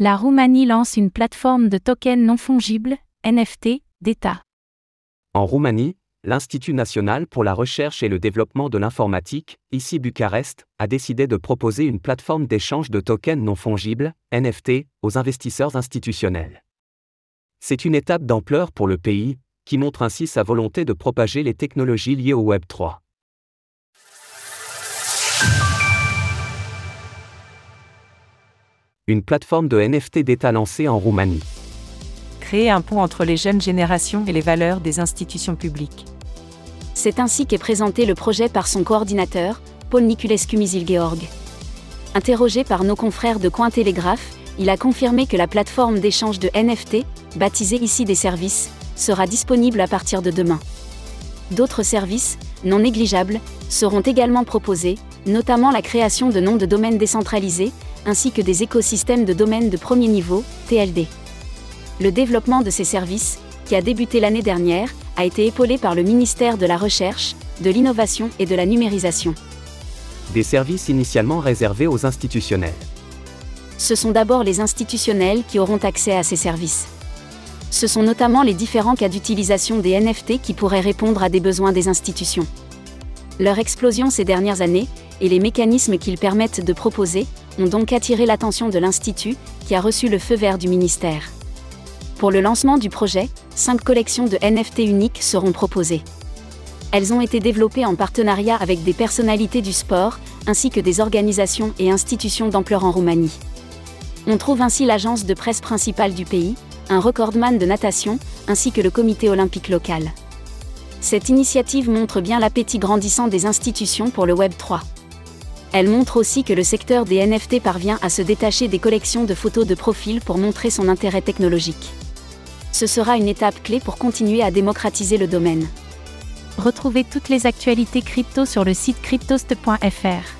La Roumanie lance une plateforme de tokens non fongibles, NFT, d'État. En Roumanie, l'Institut national pour la recherche et le développement de l'informatique, ici Bucarest, a décidé de proposer une plateforme d'échange de tokens non fongibles, NFT, aux investisseurs institutionnels. C'est une étape d'ampleur pour le pays, qui montre ainsi sa volonté de propager les technologies liées au Web3. Une plateforme de NFT d'État lancée en Roumanie. Créer un pont entre les jeunes générations et les valeurs des institutions publiques. C'est ainsi qu'est présenté le projet par son coordinateur, Paul Niculescu Misil-Georg. Interrogé par nos confrères de Coin Télégraphe, il a confirmé que la plateforme d'échange de NFT, baptisée ici des services, sera disponible à partir de demain. D'autres services, non négligeables, seront également proposés, notamment la création de noms de domaines décentralisés, ainsi que des écosystèmes de domaines de premier niveau, TLD. Le développement de ces services, qui a débuté l'année dernière, a été épaulé par le ministère de la Recherche, de l'Innovation et de la Numérisation. Des services initialement réservés aux institutionnels. Ce sont d'abord les institutionnels qui auront accès à ces services. Ce sont notamment les différents cas d'utilisation des NFT qui pourraient répondre à des besoins des institutions. Leur explosion ces dernières années, et les mécanismes qu'ils permettent de proposer, ont donc attiré l'attention de l'Institut, qui a reçu le feu vert du ministère. Pour le lancement du projet, cinq collections de NFT uniques seront proposées. Elles ont été développées en partenariat avec des personnalités du sport, ainsi que des organisations et institutions d'ampleur en Roumanie. On trouve ainsi l'agence de presse principale du pays, un recordman de natation, ainsi que le comité olympique local. Cette initiative montre bien l'appétit grandissant des institutions pour le Web 3. Elle montre aussi que le secteur des NFT parvient à se détacher des collections de photos de profil pour montrer son intérêt technologique. Ce sera une étape clé pour continuer à démocratiser le domaine. Retrouvez toutes les actualités crypto sur le site cryptost.fr.